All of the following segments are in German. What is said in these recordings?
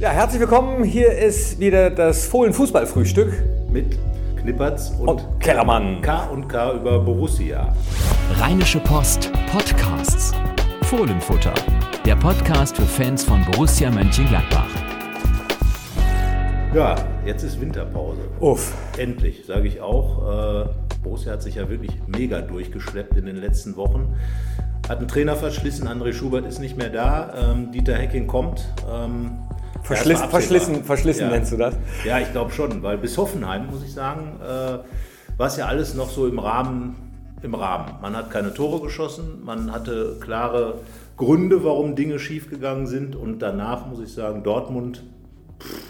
Ja, herzlich willkommen. Hier ist wieder das Fohlen-Fußballfrühstück mit Knippertz und, und Kellermann. K und K über Borussia. Rheinische Post Podcasts. Fohlenfutter. Der Podcast für Fans von Borussia Mönchengladbach. Ja, jetzt ist Winterpause. Uff. Endlich, sage ich auch. Äh, Borussia hat sich ja wirklich mega durchgeschleppt in den letzten Wochen. Hat einen Trainer verschlissen, André Schubert ist nicht mehr da, ähm, Dieter Hecking kommt. Ähm, Verschliss, verschlissen, verschlissen ja. nennst du das? Ja, ich glaube schon, weil bis Hoffenheim, muss ich sagen, äh, war es ja alles noch so im Rahmen, im Rahmen. Man hat keine Tore geschossen, man hatte klare Gründe, warum Dinge schiefgegangen sind und danach muss ich sagen, Dortmund, pff,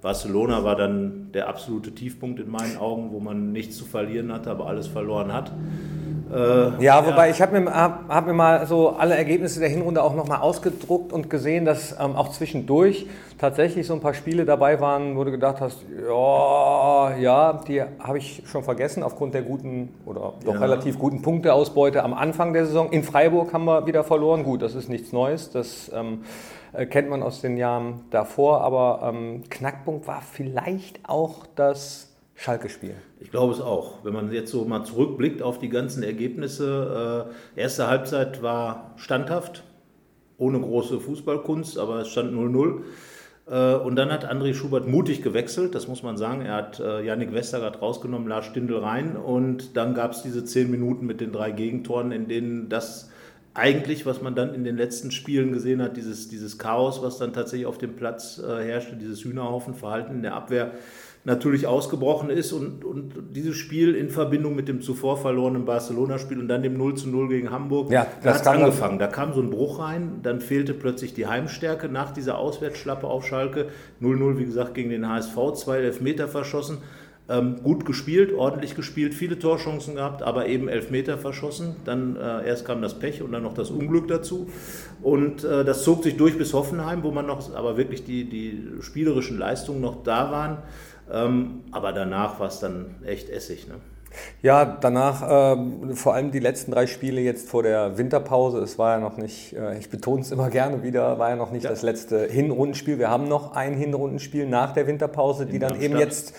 Barcelona war dann der absolute Tiefpunkt in meinen Augen, wo man nichts zu verlieren hatte, aber alles verloren hat. Äh, ja, wobei ja. ich habe mir, hab, hab mir, mal so alle Ergebnisse der Hinrunde auch nochmal ausgedruckt und gesehen, dass ähm, auch zwischendurch tatsächlich so ein paar Spiele dabei waren, wo du gedacht hast, ja, ja, die habe ich schon vergessen aufgrund der guten oder doch ja. relativ guten Punkteausbeute am Anfang der Saison. In Freiburg haben wir wieder verloren. Gut, das ist nichts Neues. Das ähm, äh, kennt man aus den Jahren davor, aber ähm, Knackpunkt war vielleicht auch das Schalke-Spiel. Ich glaube es auch. Wenn man jetzt so mal zurückblickt auf die ganzen Ergebnisse, äh, erste Halbzeit war standhaft, ohne große Fußballkunst, aber es stand 0-0. Äh, und dann hat André Schubert mutig gewechselt, das muss man sagen. Er hat äh, Yannick Westergaard rausgenommen, Lars Stindl rein und dann gab es diese zehn Minuten mit den drei Gegentoren, in denen das eigentlich, was man dann in den letzten Spielen gesehen hat, dieses, dieses Chaos, was dann tatsächlich auf dem Platz äh, herrschte, dieses Hühnerhaufenverhalten in der Abwehr, natürlich ausgebrochen ist und, und dieses Spiel in Verbindung mit dem zuvor verlorenen Barcelona-Spiel und dann dem 0 zu 0 gegen Hamburg, ja, hat angefangen. Da kam so ein Bruch rein, dann fehlte plötzlich die Heimstärke nach dieser Auswärtsschlappe auf Schalke. 0-0, wie gesagt, gegen den HSV, zwei Elfmeter verschossen. Ähm, gut gespielt, ordentlich gespielt, viele Torchancen gehabt, aber eben Elfmeter verschossen. Dann äh, erst kam das Pech und dann noch das Unglück dazu. Und äh, das zog sich durch bis Hoffenheim, wo man noch, aber wirklich die, die spielerischen Leistungen noch da waren. Ähm, aber danach war es dann echt Essig. Ne? Ja, danach äh, vor allem die letzten drei Spiele jetzt vor der Winterpause. Es war ja noch nicht, äh, ich betone es immer gerne wieder, war ja noch nicht ja. das letzte Hinrundenspiel. Wir haben noch ein Hinrundenspiel nach der Winterpause, die dann eben jetzt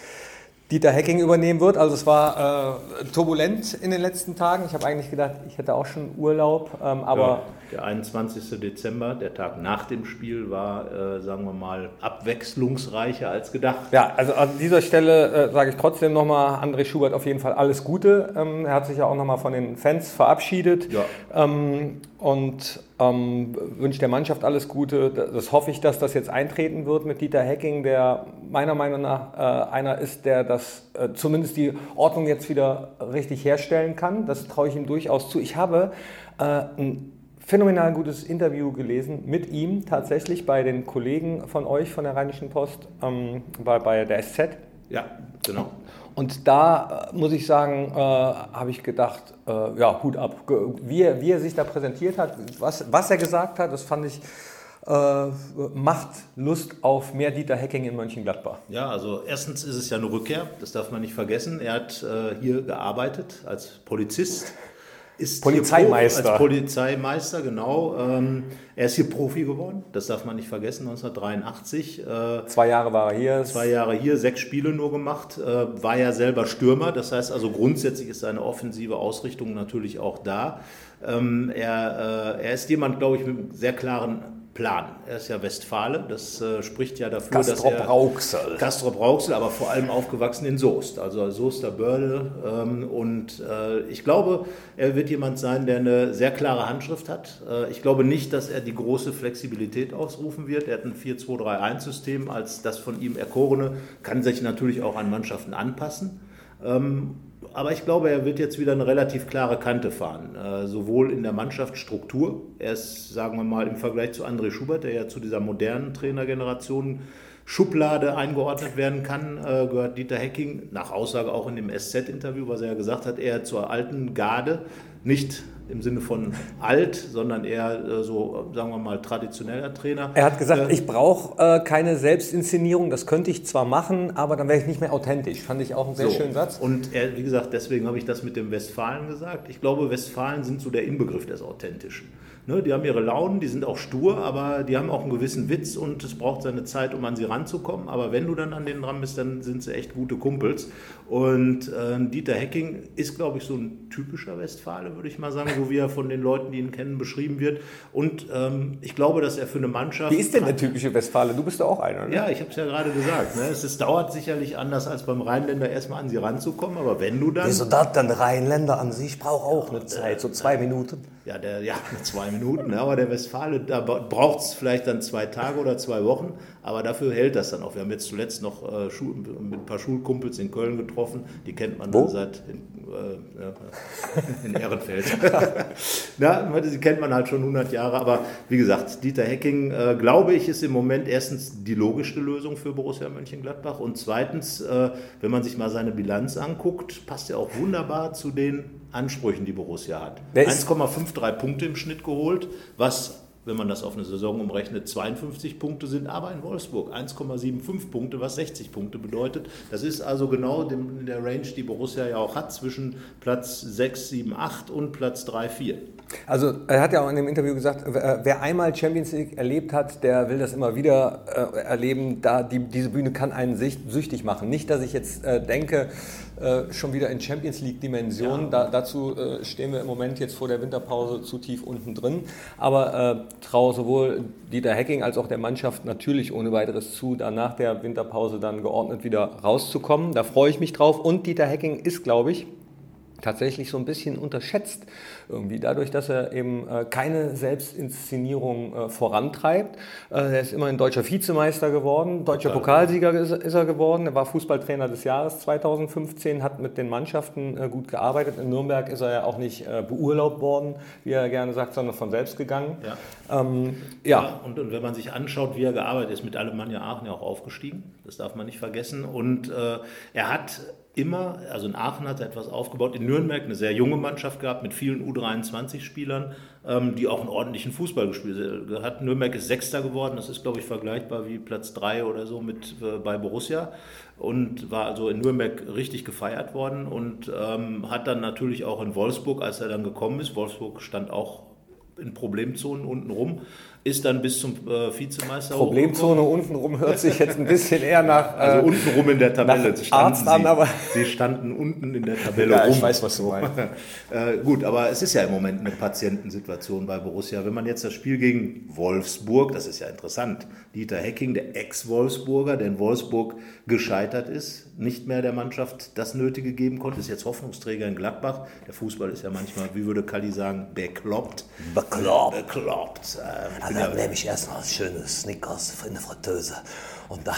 Dieter Hecking übernehmen wird. Also es war äh, turbulent in den letzten Tagen. Ich habe eigentlich gedacht, ich hätte auch schon Urlaub, ähm, aber ja. Der 21. Dezember, der Tag nach dem Spiel, war, äh, sagen wir mal, abwechslungsreicher als gedacht. Ja, also an dieser Stelle äh, sage ich trotzdem nochmal, André Schubert auf jeden Fall alles Gute. Ähm, er hat sich ja auch nochmal von den Fans verabschiedet. Ja. Ähm, und ähm, wünsche der Mannschaft alles Gute. Das hoffe ich, dass das jetzt eintreten wird mit Dieter Hecking, der meiner Meinung nach äh, einer ist, der das äh, zumindest die Ordnung jetzt wieder richtig herstellen kann. Das traue ich ihm durchaus zu. Ich habe äh, ein phänomenal gutes Interview gelesen mit ihm tatsächlich bei den Kollegen von euch von der Rheinischen Post, ähm, bei, bei der SZ. Ja, genau. Und da äh, muss ich sagen, äh, habe ich gedacht, äh, ja, Hut ab. Wie er, wie er sich da präsentiert hat, was, was er gesagt hat, das fand ich, äh, macht Lust auf mehr Dieter Hecking in Mönchengladbach. Ja, also erstens ist es ja eine Rückkehr, das darf man nicht vergessen. Er hat äh, hier gearbeitet als Polizist ist Polizeimeister. als Polizeimeister, genau. Ähm, er ist hier Profi geworden, das darf man nicht vergessen, 1983. Äh, zwei Jahre war er hier. Zwei Jahre hier, sechs Spiele nur gemacht, äh, war ja selber Stürmer, das heißt also grundsätzlich ist seine offensive Ausrichtung natürlich auch da. Ähm, er, äh, er ist jemand, glaube ich, mit einem sehr klaren Plan. Er ist ja Westfale, das äh, spricht ja dafür, Kastrop dass er... Rauxel. Kastrop Rauxel, aber vor allem aufgewachsen in Soest, also Soester Börde. Ähm, und äh, ich glaube, er wird jemand sein, der eine sehr klare Handschrift hat. Äh, ich glaube nicht, dass er die große Flexibilität ausrufen wird. Er hat ein 4-2-3-1-System als das von ihm erkorene, kann sich natürlich auch an Mannschaften anpassen. Ähm, aber ich glaube, er wird jetzt wieder eine relativ klare Kante fahren, äh, sowohl in der Mannschaftsstruktur. Er ist, sagen wir mal, im Vergleich zu André Schubert, der ja zu dieser modernen Trainergeneration Schublade eingeordnet werden kann, äh, gehört Dieter Hecking nach Aussage auch in dem SZ-Interview, was er ja gesagt hat, eher zur alten Garde, nicht im Sinne von alt, sondern eher äh, so, sagen wir mal, traditioneller Trainer. Er hat gesagt, äh, ich brauche äh, keine Selbstinszenierung, das könnte ich zwar machen, aber dann wäre ich nicht mehr authentisch. Fand ich auch einen sehr so. schönen Satz. Und er, wie gesagt, deswegen habe ich das mit dem Westfalen gesagt. Ich glaube, Westfalen sind so der Inbegriff des Authentischen. Ne, die haben ihre Launen, die sind auch stur, aber die haben auch einen gewissen Witz und es braucht seine Zeit, um an sie ranzukommen. Aber wenn du dann an denen dran bist, dann sind sie echt gute Kumpels. Und äh, Dieter Hecking ist, glaube ich, so ein typischer Westfale, würde ich mal sagen, so wie er von den Leuten, die ihn kennen, beschrieben wird. Und ähm, ich glaube, dass er für eine Mannschaft. Wie ist denn der typische Westfale? Du bist ja auch einer, ne? Ja, ich habe es ja gerade gesagt. Ne? Es, es, dauert sicherlich anders als beim Rheinländer erstmal an sie ranzukommen, aber wenn du dann. Wieso das dann Rheinländer an sich braucht auch eine Zeit, so zwei Minuten? Ja, der, ja zwei Minuten, aber der Westfale, da braucht es vielleicht dann zwei Tage oder zwei Wochen, aber dafür hält das dann auch. Wir haben jetzt zuletzt noch äh, mit ein paar Schulkumpels in Köln getroffen, die kennt man Wo? dann seit in, äh, in Ehrenfeld. ja, die kennt man halt schon 100 Jahre, aber wie gesagt, Dieter Hecking, äh, glaube ich, ist im Moment erstens die logischste Lösung für Borussia Mönchengladbach und zweitens, äh, wenn man sich mal seine Bilanz anguckt, passt er auch wunderbar zu den Ansprüchen, die Borussia hat. 1,53 Punkte im Schnitt geholt, was wenn man das auf eine Saison umrechnet, 52 Punkte sind, aber in Wolfsburg 1,75 Punkte, was 60 Punkte bedeutet. Das ist also genau in der Range, die Borussia ja auch hat, zwischen Platz 6, 7, 8 und Platz 3, 4. Also er hat ja auch in dem Interview gesagt, wer einmal Champions League erlebt hat, der will das immer wieder äh, erleben. Da die, diese Bühne kann einen süchtig machen. Nicht, dass ich jetzt äh, denke, äh, schon wieder in Champions League-Dimension. Ja. Da, dazu äh, stehen wir im Moment jetzt vor der Winterpause zu tief unten drin. Aber äh, traue sowohl Dieter Hecking als auch der Mannschaft natürlich ohne weiteres zu, da nach der Winterpause dann geordnet wieder rauszukommen. Da freue ich mich drauf. Und Dieter Hecking ist, glaube ich, tatsächlich so ein bisschen unterschätzt irgendwie. Dadurch, dass er eben äh, keine Selbstinszenierung äh, vorantreibt. Äh, er ist immerhin deutscher Vizemeister geworden, deutscher Pokalsieger ist, ist, er geworden. Er war Fußballtrainer des Jahres 2015, hat mit den Mannschaften äh, gut gearbeitet. In Nürnberg ist er ja auch nicht äh, beurlaubt worden, wie er gerne sagt, sondern von selbst gegangen. Ja, ähm, ja. ja und, und, wenn man sich anschaut, wie er gearbeitet ist, mit Alemannia Aachen ja auch aufgestiegen, das darf man nicht vergessen. Und äh, er hat immer, also in Aachen hat er etwas aufgebaut, in Nürnberg eine sehr junge Mannschaft gehabt mit vielen U23-Spielern, ähm, die auch einen ordentlichen Fußball gespielt hat. Nürnberg ist Sechster geworden, das ist, glaube ich, vergleichbar wie Platz 3 oder so mit äh, bei Borussia und war also in Nürnberg richtig gefeiert worden und ähm, hat dann natürlich auch in Wolfsburg, als er dann gekommen ist, Wolfsburg stand auch in Problemzonen unten rum, ist dann bis zum äh, Vizemeister Problemzone unten rum hört sich jetzt ein bisschen eher nach. Also äh, unten rum in der Tabelle standen an, aber sie standen unten in der Tabelle ja, rum. Ich weiß, was du meinst. äh, gut, aber es ist ja im Moment eine Patientensituation bei Borussia. Wenn man jetzt das Spiel gegen Wolfsburg, das ist ja interessant, Dieter Hecking, der Ex-Wolfsburger, der in Wolfsburg gescheitert ist, nicht mehr der Mannschaft das Nötige geben konnte, ist jetzt Hoffnungsträger in Gladbach. Der Fußball ist ja manchmal, wie würde Kalli sagen, bekloppt. Bekloppt. Bekloppt. Äh, dann ja, nehme ich erstmal schöne Snickers in der Fritteuse und dann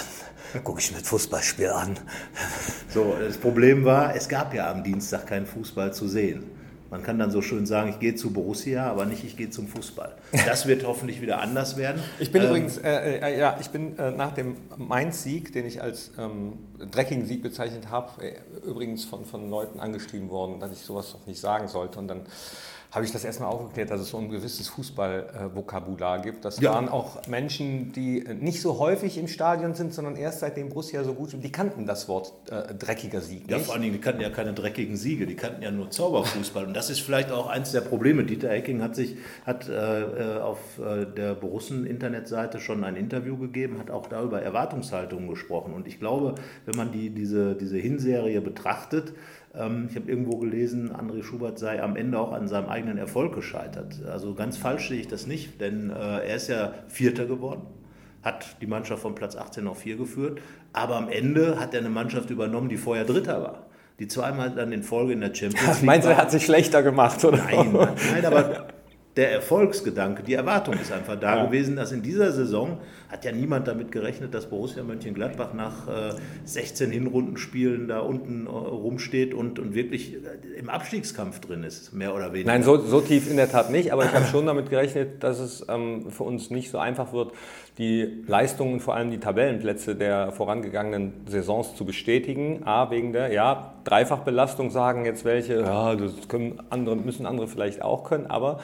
gucke ich mir das Fußballspiel an. So, das Problem war, es gab ja am Dienstag keinen Fußball zu sehen. Man kann dann so schön sagen, ich gehe zu Borussia, aber nicht ich gehe zum Fußball. Das wird hoffentlich wieder anders werden. Ich bin ähm, übrigens, äh, äh, ja, ich bin äh, nach dem Mainz-Sieg, den ich als ähm, dreckigen Sieg bezeichnet habe, äh, übrigens von, von Leuten angeschrieben worden, dass ich sowas doch nicht sagen sollte. Und dann habe ich das erstmal aufgeklärt, dass es so ein gewisses Fußballvokabular gibt. Das ja. waren auch Menschen, die nicht so häufig im Stadion sind, sondern erst seitdem Borussia so gut ist. Die kannten das Wort äh, dreckiger Sieg. Ja, vor allen Dingen, die kannten ja keine dreckigen Siege, die kannten ja nur Zauberfußball. Und das ist vielleicht auch eins der Probleme. Dieter Hecking hat sich hat äh, auf äh, der Borussen-Internetseite schon ein Interview gegeben, hat auch da über Erwartungshaltungen gesprochen. Und ich glaube, wenn man die, diese, diese Hinserie betrachtet, ich habe irgendwo gelesen, André Schubert sei am Ende auch an seinem eigenen Erfolg gescheitert. Also ganz falsch sehe ich das nicht, denn äh, er ist ja Vierter geworden, hat die Mannschaft von Platz 18 auf 4 geführt, aber am Ende hat er eine Mannschaft übernommen, die vorher Dritter war die zweimal dann in Folge in der Champions League. Meinst du, er hat sich schlechter gemacht, oder? Nein, nein, aber der Erfolgsgedanke, die Erwartung ist einfach da ja. gewesen, dass in dieser Saison hat ja niemand damit gerechnet, dass Borussia Mönchengladbach nach äh, 16 Hinrundenspielen da unten äh, rumsteht und, und wirklich äh, im Abstiegskampf drin ist, mehr oder weniger. Nein, so, so tief in der Tat nicht, aber ich habe schon damit gerechnet, dass es ähm, für uns nicht so einfach wird, die Leistungen, vor allem die Tabellenplätze der vorangegangenen Saisons zu bestätigen. A, wegen der ja, Dreifachbelastung sagen jetzt welche, ja, das können andere, müssen andere vielleicht auch können, aber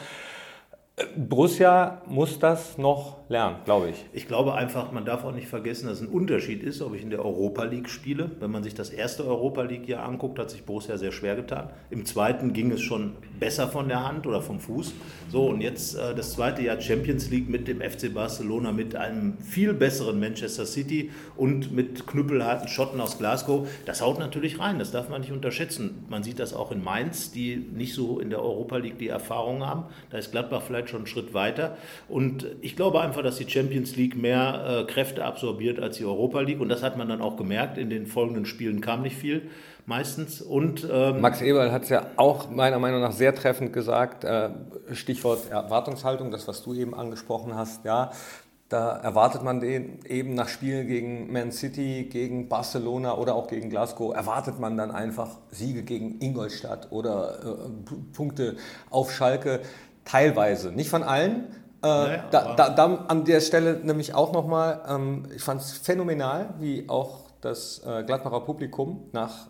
Borussia muss das noch lernen, glaube ich. Ich glaube einfach, man darf auch nicht vergessen, dass ein Unterschied ist, ob ich in der Europa League spiele. Wenn man sich das erste Europa League-Jahr anguckt, hat sich Borussia sehr schwer getan. Im zweiten ging es schon besser von der Hand oder vom Fuß. So, und jetzt äh, das zweite Jahr Champions League mit dem FC Barcelona, mit einem viel besseren Manchester City und mit knüppelharten Schotten aus Glasgow. Das haut natürlich rein, das darf man nicht unterschätzen. Man sieht das auch in Mainz, die nicht so in der Europa League die Erfahrung haben. Da ist Gladbach vielleicht schon einen Schritt weiter. Und ich glaube einfach, dass die Champions League mehr äh, Kräfte absorbiert als die Europa League. Und das hat man dann auch gemerkt. In den folgenden Spielen kam nicht viel meistens. Und, ähm Max Eberl hat es ja auch meiner Meinung nach sehr treffend gesagt. Äh, Stichwort Erwartungshaltung, das, was du eben angesprochen hast. Ja, da erwartet man den eben nach Spielen gegen Man City, gegen Barcelona oder auch gegen Glasgow, erwartet man dann einfach Siege gegen Ingolstadt oder äh, Punkte auf Schalke. Teilweise, nicht von allen, äh, naja, da, da, da, an der Stelle nämlich auch nochmal, ähm, ich fand es phänomenal, wie auch das äh, Gladbacher Publikum nach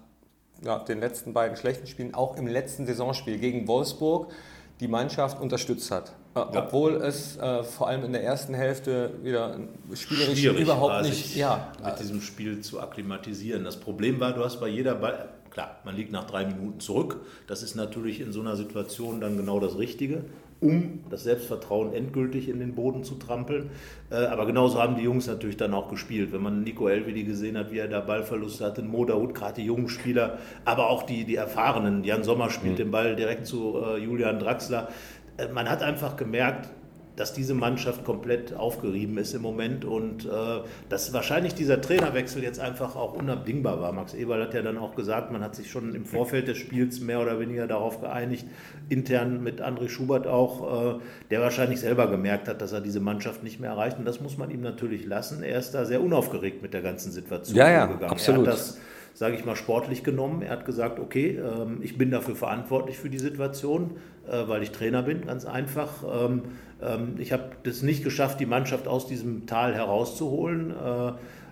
ja, den letzten beiden schlechten Spielen, auch im letzten Saisonspiel gegen Wolfsburg, die Mannschaft unterstützt hat. Äh, ja. Obwohl es äh, vor allem in der ersten Hälfte wieder spielerisch Schwierig überhaupt war, nicht. Ja, mit diesem Spiel zu akklimatisieren. Das Problem war, du hast bei jeder Ball, klar, man liegt nach drei Minuten zurück. Das ist natürlich in so einer Situation dann genau das Richtige um das Selbstvertrauen endgültig in den Boden zu trampeln. Äh, aber genauso haben die Jungs natürlich dann auch gespielt. Wenn man Nico Elvedi gesehen hat, wie er da Ballverluste hatte, Mo Daoud, gerade die jungen Spieler, aber auch die, die Erfahrenen. Jan Sommer spielt mhm. den Ball direkt zu äh, Julian Draxler. Äh, man hat einfach gemerkt, dass diese Mannschaft komplett aufgerieben ist im Moment und äh, dass wahrscheinlich dieser Trainerwechsel jetzt einfach auch unabdingbar war. Max Eberl hat ja dann auch gesagt, man hat sich schon im Vorfeld des Spiels mehr oder weniger darauf geeinigt, intern mit André Schubert auch, äh, der wahrscheinlich selber gemerkt hat, dass er diese Mannschaft nicht mehr erreicht und das muss man ihm natürlich lassen. Er ist da sehr unaufgeregt mit der ganzen Situation ja, ja, umgegangen. Absolut. Sage ich mal, sportlich genommen. Er hat gesagt, okay, ähm, ich bin dafür verantwortlich für die Situation, äh, weil ich Trainer bin, ganz einfach. Ähm, ähm, ich habe das nicht geschafft, die Mannschaft aus diesem Tal herauszuholen.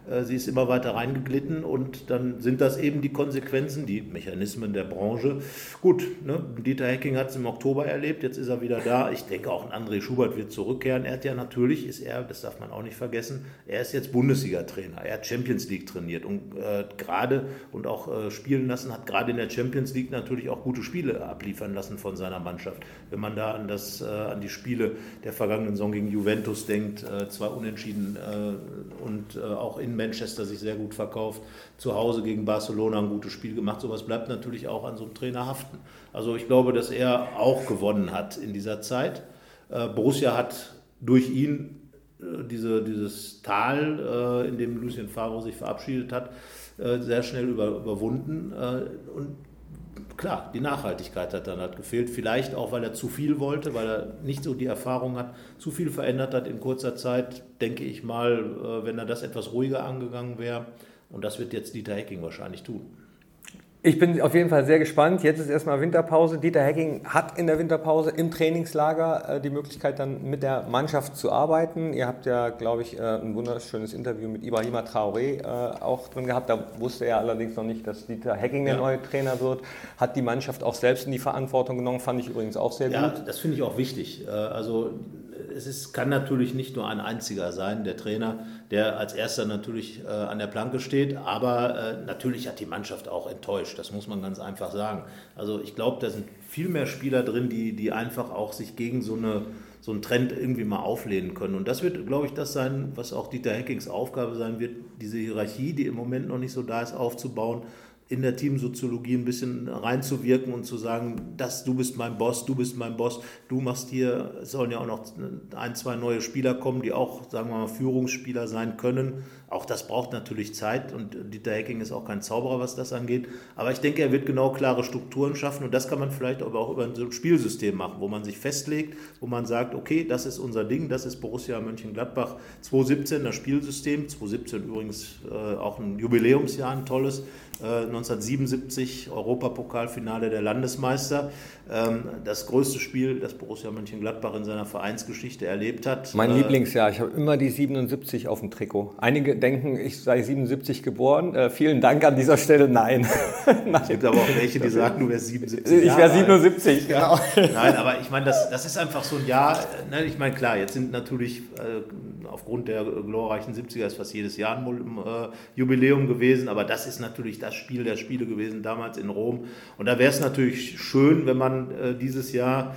Äh, sie ist immer weiter reingeglitten und dann sind das eben die Konsequenzen, die Mechanismen der Branche. Gut, ne, Dieter Hecking hat es im Oktober erlebt, jetzt ist er wieder da. Ich denke auch André Schubert wird zurückkehren. Er hat ja natürlich, ist er, das darf man auch nicht vergessen, er ist jetzt Bundesliga-Trainer. Er hat Champions League trainiert und äh, gerade und auch äh, spielen lassen, hat gerade in der Champions League natürlich auch gute Spiele abliefern lassen von seiner Mannschaft. Wenn man da an, das, äh, an die Spiele der vergangenen Saison gegen Juventus denkt, äh, zwei Unentschieden äh, und auch in Manchester sich sehr gut verkauft, zu Hause gegen Barcelona ein gutes Spiel gemacht. Sowas bleibt natürlich auch an so einem Trainer haften. Also ich glaube, dass er auch gewonnen hat in dieser Zeit. Äh, Borussia hat durch ihn äh, diese, dieses Tal, äh, in dem Lucien Favre sich verabschiedet hat, sehr schnell über, überwunden. und klar, die Nachhaltigkeit hat dann halt gefehlt. Vielleicht auch, weil er zu viel wollte, weil er nicht so die Erfahrung hat, zu viel verändert hat in kurzer Zeit, denke ich mal, äh, wenn er das etwas ruhiger angegangen wäre. Und das wird jetzt Dieter Hecking wahrscheinlich tun. Ich bin auf jeden Fall sehr gespannt. Jetzt ist erstmal Winterpause. Dieter Hecking hat in der Winterpause im Trainingslager äh, die Möglichkeit, dann mit der Mannschaft zu arbeiten. Ihr habt ja, glaube ich, äh, ein wunderschönes Interview mit Ibrahima Traoré äh, auch drin gehabt. Da wusste er allerdings noch nicht, dass Dieter Hecking der ja. neue Trainer wird. Hat die Mannschaft auch selbst in die Verantwortung genommen, fand ich übrigens auch sehr ja, gut. Ja, das finde ich auch wichtig. Also es ist, kann natürlich nicht nur ein einziger sein, der Trainer, der als erster natürlich äh, an der Planke steht, aber äh, natürlich hat die Mannschaft auch enttäuscht, das muss man ganz einfach sagen. Also ich glaube, da sind viel mehr Spieler drin, die, die einfach auch sich gegen so, eine, so einen Trend irgendwie mal auflehnen können. Und das wird, glaube ich, das sein, was auch Dieter Heckings Aufgabe sein wird, diese Hierarchie, die im Moment noch nicht so da ist, aufzubauen in der Teamsoziologie ein bisschen reinzuwirken und zu sagen, dass du bist mein Boss, du bist mein Boss, du machst hier, es sollen ja auch noch ein, zwei neue Spieler kommen, die auch, sagen wir mal, Führungsspieler sein können. Auch das braucht natürlich Zeit und Dieter Hecking ist auch kein Zauberer, was das angeht. Aber ich denke, er wird genau klare Strukturen schaffen und das kann man vielleicht aber auch über ein Spielsystem machen, wo man sich festlegt, wo man sagt, okay, das ist unser Ding, das ist Borussia Mönchengladbach 2017, das Spielsystem, 2017 übrigens äh, auch ein Jubiläumsjahr, ein tolles. Äh, 1977 Europapokalfinale der Landesmeister. Ähm, das größte Spiel, das Borussia Mönchengladbach in seiner Vereinsgeschichte erlebt hat. Mein äh, Lieblingsjahr, ich habe immer die 77 auf dem Trikot. Einige denken, ich sei 77 geboren. Äh, vielen Dank an dieser Stelle, nein. nein. Es gibt aber auch welche, die sagen, du wärst 77. Ich wäre 77, genau. Nein, aber ich meine, das, das ist einfach so ein Jahr. Ne, ich meine, klar, jetzt sind natürlich äh, aufgrund der glorreichen 70er ist fast jedes Jahr ein äh, Jubiläum gewesen, aber das ist natürlich das Spiel der Spiele gewesen damals in Rom. Und da wäre es natürlich schön, wenn man äh, dieses Jahr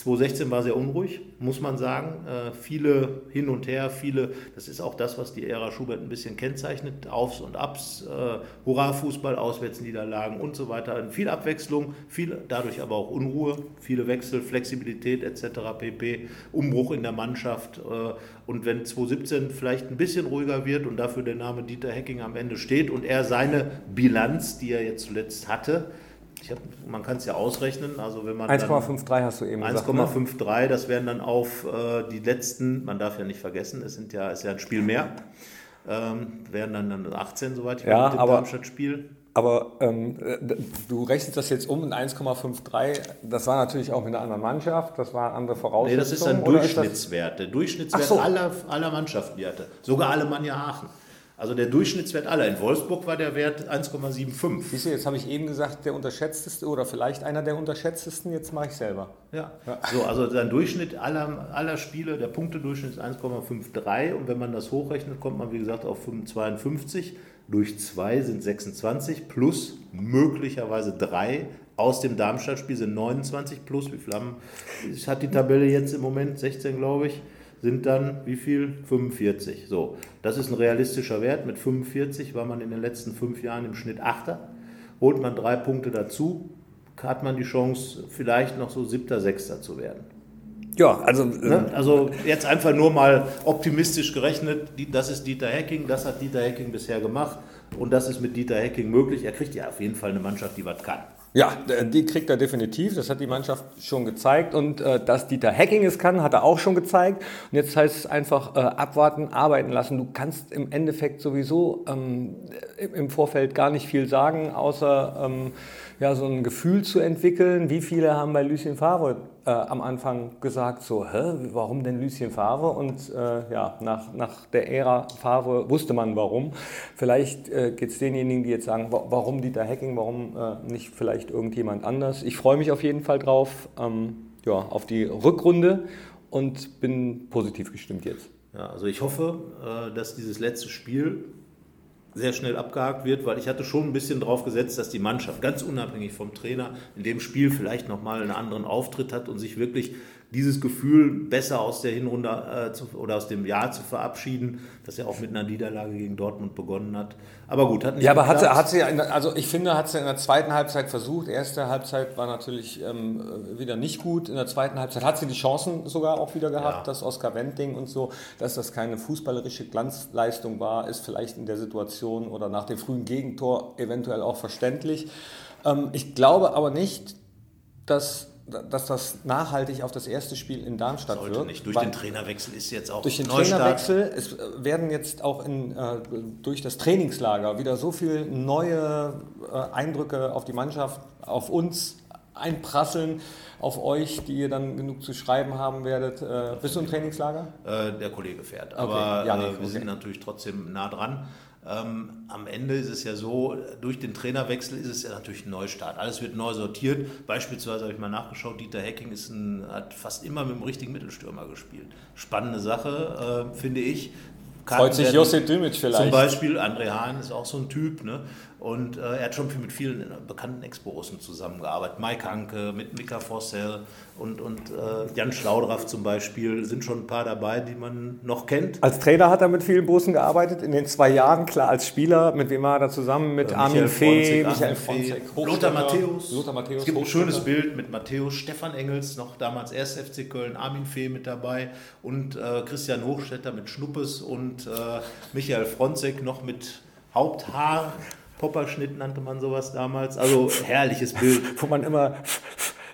2016 war sehr unruhig, muss man sagen. Äh, viele hin und her, viele, das ist auch das, was die Ära Schubert ein bisschen kennzeichnet, Aufs und Abs, äh, Hurra-Fußball, Auswärtsniederlagen und so weiter. Viel Abwechslung, viel, dadurch aber auch Unruhe, viele Wechsel, Flexibilität etc. pp, Umbruch in der Mannschaft. Äh, und wenn 2017 vielleicht ein bisschen ruhiger wird und dafür der Name Dieter Hecking am Ende steht und er seine Bilanz, die er jetzt zuletzt hatte, hab, man kann es ja ausrechnen. Also wenn man 1,53 hast du eben 1,53, ne? das wären dann auf äh, die letzten, man darf ja nicht vergessen, es sind ja, ist ja ein Spiel mehr. Ähm, wären dann, dann 18, soweit ich ja, mit dem aber, Darmstadt-Spiel. Aber ähm, du rechnest das jetzt um in 1,53. Das war natürlich auch mit einer anderen Mannschaft, das war andere Voraussetzungen. Nee, das ist ein Durchschnittswert. Der Durchschnittswert so. aller, aller Mannschaften, die hatte. Sogar Alemannia Aachen. Also der Durchschnittswert aller. In Wolfsburg war der Wert 1,75. Siehst du, jetzt habe ich eben gesagt, der unterschätzteste oder vielleicht einer der unterschätztesten, jetzt mache ich selber. Ja. ja. So, also der Durchschnitt aller, aller Spiele, der Punktedurchschnitt ist 1,53 und wenn man das hochrechnet, kommt man wie gesagt auf 52. Durch 2 sind 26 plus möglicherweise 3 aus dem Darmstadt-Spiel sind 29 plus. Wie viel haben, hat die Tabelle jetzt im Moment? 16, glaube ich sind dann wie viel? 45. So, das ist ein realistischer Wert. Mit 45 war man in den letzten fünf Jahren im Schnitt Achter. Holt man drei Punkte dazu, hat man die Chance, vielleicht noch so Siebter, Sechster zu werden. Ja, also, ne? Ähm, also jetzt einfach nur mal optimistisch gerechnet, das ist Dieter Hecking, das hat Dieter Hecking bisher gemacht und das ist mit Dieter Hecking möglich. Er kriegt ja auf jeden Fall eine Mannschaft, die was kann. Ja, die kriegt er definitiv. Das hat die Mannschaft schon gezeigt. Und äh, dass Dieter Hacking es kann, hat er auch schon gezeigt. Und jetzt heißt es einfach äh, abwarten, arbeiten lassen. Du kannst im Endeffekt sowieso ähm, im Vorfeld gar nicht viel sagen, außer ähm, ja, so ein Gefühl zu entwickeln. Wie viele haben bei Lucien Favre äh, am Anfang gesagt, so, hä, warum denn Lucien Favre? Und äh, ja, nach, nach der Ära Favre wusste man warum. Vielleicht äh, geht es denjenigen, die jetzt sagen, warum Dieter Hacking, warum äh, nicht vielleicht irgendjemand anders. Ich freue mich auf jeden Fall drauf, ähm, ja, auf die Rückrunde und bin positiv gestimmt jetzt. Ja, also ich hoffe, äh, dass dieses letzte Spiel sehr schnell abgehakt wird, weil ich hatte schon ein bisschen darauf gesetzt, dass die Mannschaft ganz unabhängig vom Trainer in dem Spiel vielleicht nochmal einen anderen Auftritt hat und sich wirklich dieses Gefühl besser aus der Hinrunde äh, zu, oder aus dem Jahr zu verabschieden, das ja auch mit einer Niederlage gegen Dortmund begonnen hat. Aber gut, hat nicht Ja, aber hat sie, hat sie, also ich finde, hat sie in der zweiten Halbzeit versucht. Erste Halbzeit war natürlich ähm, wieder nicht gut. In der zweiten Halbzeit hat sie die Chancen sogar auch wieder gehabt, ja. das Oscar Wendt-Ding und so. Dass das keine fußballerische Glanzleistung war, ist vielleicht in der Situation oder nach dem frühen Gegentor eventuell auch verständlich. Ähm, ich glaube aber nicht, dass dass das nachhaltig auf das erste Spiel in Darmstadt Sollte wird. Nicht. Durch den Trainerwechsel ist jetzt auch Durch den Neustart. Trainerwechsel es werden jetzt auch in, äh, durch das Trainingslager wieder so viele neue äh, Eindrücke auf die Mannschaft, auf uns einprasseln, auf euch, die ihr dann genug zu schreiben haben werdet. Äh, bist du im Trainingslager? Äh, der Kollege fährt, aber okay. ja, nee, äh, wir okay. sind natürlich trotzdem nah dran. Ähm, am Ende ist es ja so, durch den Trainerwechsel ist es ja natürlich ein Neustart. Alles wird neu sortiert. Beispielsweise habe ich mal nachgeschaut, Dieter Hecking ist ein, hat fast immer mit dem richtigen Mittelstürmer gespielt. Spannende Sache, äh, finde ich. Freut sich Josip Dimic vielleicht. Zum Beispiel, André Hahn ist auch so ein Typ. Ne? Und äh, er hat schon viel mit vielen bekannten Ex-Borussen zusammengearbeitet. Mike Hanke, mit Mika Forssell und, und äh, Jan Schlaudraff zum Beispiel sind schon ein paar dabei, die man noch kennt. Als Trainer hat er mit vielen Borussen gearbeitet, in den zwei Jahren, klar, als Spieler. Mit wem war er da zusammen? Mit äh, Armin Fee, Michael Fronzek, Lothar Matthäus. Lothar Matthäus. Es gibt ein schönes Bild mit Matthäus, Stefan Engels, noch damals erst FC Köln, Armin Fee mit dabei und äh, Christian Hochstetter mit Schnuppes und äh, Michael Fronzek noch mit Haupthaar Popperschnitt nannte man sowas damals. Also herrliches Bild. Wo man immer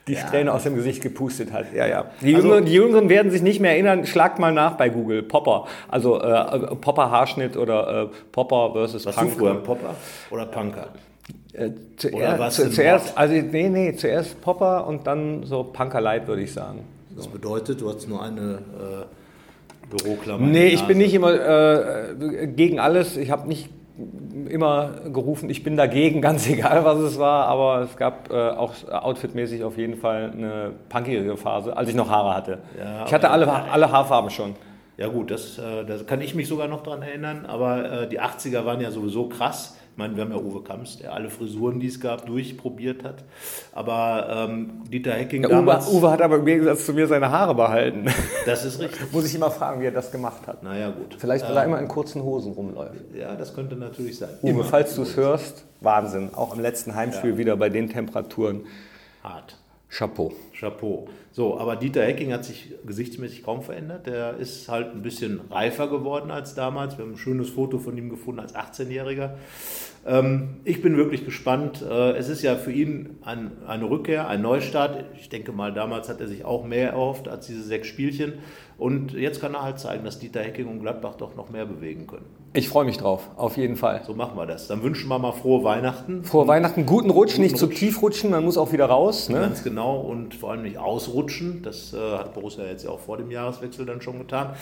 die ja. Träne aus dem Gesicht gepustet hat. Ja, ja. Die, also, Jüngeren, die Jüngeren werden sich nicht mehr erinnern. Schlagt mal nach bei Google. Popper. Also äh, Popper Haarschnitt oder äh, Popper versus Was Punk. Du früher, Popper oder Punker? Äh, zuerst, zu, zuerst also nee, nee, zuerst Popper und dann so Punker Light, würde ich sagen. So. Das bedeutet, du hast nur eine äh, Büroklammer. Nee, ich bin nicht immer äh, gegen alles. Ich habe nicht immer gerufen, ich bin dagegen, ganz egal was es war, aber es gab äh, auch outfitmäßig auf jeden Fall eine punkigere Phase, als ich noch Haare hatte. Ja, ich hatte alle, alle Haarfarben schon. Ja gut, das, äh, da kann ich mich sogar noch dran erinnern, aber äh, die 80er waren ja sowieso krass. Ich meine, wir haben ja Uwe Kamps, der alle Frisuren, die es gab, durchprobiert hat. Aber ähm, Dieter Hecking ja, damals... Uwe, Uwe, hat aber im Gegensatz zu mir seine Haare behalten. Das ist richtig. Muss ich immer fragen, wie er das gemacht hat. Naja, gut. Vielleicht, weil ähm, er immer in kurzen Hosen rumläuft. Ja, das könnte natürlich sein. Uwe, immer falls du es hörst, Wahnsinn. Auch im letzten Heimspiel ja. wieder bei den Temperaturen. Hart. Chapeau. Chapeau. So, aber Dieter Hecking hat sich gesichtsmäßig kaum verändert. Der ist halt ein bisschen reifer geworden als damals. Wir haben ein schönes Foto von ihm gefunden als 18-Jähriger. Ähm, ich bin wirklich gespannt. Äh, es ist ja für ihn ein, eine Rückkehr, ein Neustart. Ich denke mal, damals hat er sich auch mehr erhofft als diese sechs Spielchen. Und jetzt kann er halt zeigen, dass Dieter Hecking und Gladbach doch noch mehr bewegen können. Ich freue mich drauf, auf jeden Fall. So machen wir das. Dann wünschen wir mal frohe Weihnachten. Frohe Weihnachten, guten Rutsch, guten nicht Rutsch. zu tief rutschen, man muss auch wieder raus. Ne? Ganz genau und vor allem nicht ausrutschen. Das äh, hat Borussia jetzt ja auch vor dem Jahreswechsel dann schon getan.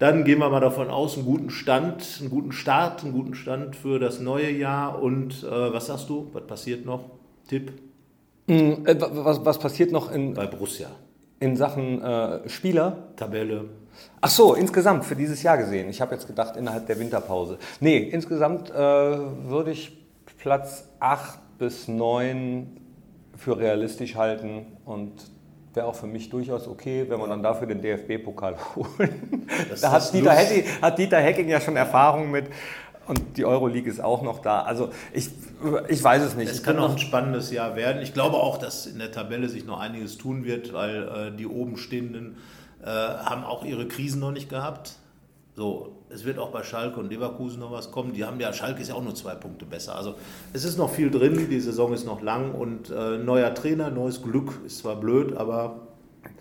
Dann gehen wir mal davon aus, einen guten Stand, einen guten Start, einen guten Stand für das neue Jahr. Und äh, was sagst du? Was passiert noch? Tipp? Mm, äh, was, was passiert noch in. Bei Borussia in Sachen äh, Spieler. Tabelle. Ach so, insgesamt für dieses Jahr gesehen. Ich habe jetzt gedacht, innerhalb der Winterpause. Nee, insgesamt äh, würde ich Platz 8 bis 9 für realistisch halten und wäre auch für mich durchaus okay, wenn wir dann dafür den DFB-Pokal holen. da hat Dieter, Hecking, hat Dieter Hecking ja schon Erfahrung mit. Und die Euroleague ist auch noch da. Also ich, ich weiß es nicht. Es kann noch ein spannendes Jahr werden. Ich glaube auch, dass in der Tabelle sich noch einiges tun wird, weil äh, die oben stehenden äh, haben auch ihre Krisen noch nicht gehabt. So, es wird auch bei Schalke und Leverkusen noch was kommen. Die haben ja, Schalke ist ja auch nur zwei Punkte besser. Also es ist noch viel drin, die Saison ist noch lang und äh, neuer Trainer, neues Glück ist zwar blöd, aber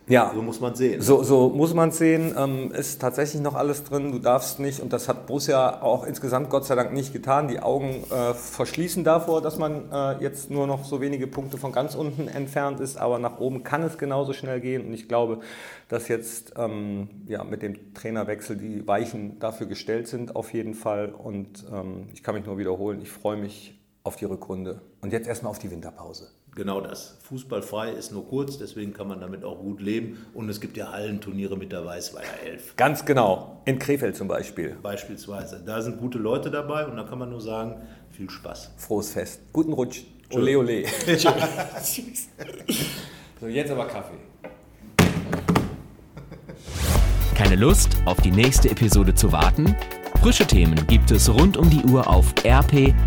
ja, so muss man sehen. So, so muss man sehen. Ähm, ist tatsächlich noch alles drin. Du darfst nicht, und das hat Borussia auch insgesamt Gott sei Dank nicht getan, die Augen äh, verschließen davor, dass man äh, jetzt nur noch so wenige Punkte von ganz unten entfernt ist. Aber nach oben kann es genauso schnell gehen. Und ich glaube, dass jetzt ähm, ja, mit dem Trainerwechsel die Weichen dafür gestellt sind, auf jeden Fall. Und ähm, ich kann mich nur wiederholen, ich freue mich auf die Rückrunde. Und jetzt erstmal auf die Winterpause genau das. Fußballfrei ist nur kurz, deswegen kann man damit auch gut leben. Und es gibt ja Hallenturniere mit der Weißweiler Elf. Ganz genau. In Krefeld zum Beispiel. Beispielsweise. Da sind gute Leute dabei und da kann man nur sagen, viel Spaß. Frohes Fest. Guten Rutsch. Ole, ole. so, jetzt aber Kaffee. Keine Lust, auf die nächste Episode zu warten? Frische Themen gibt es rund um die Uhr auf rp-online.de.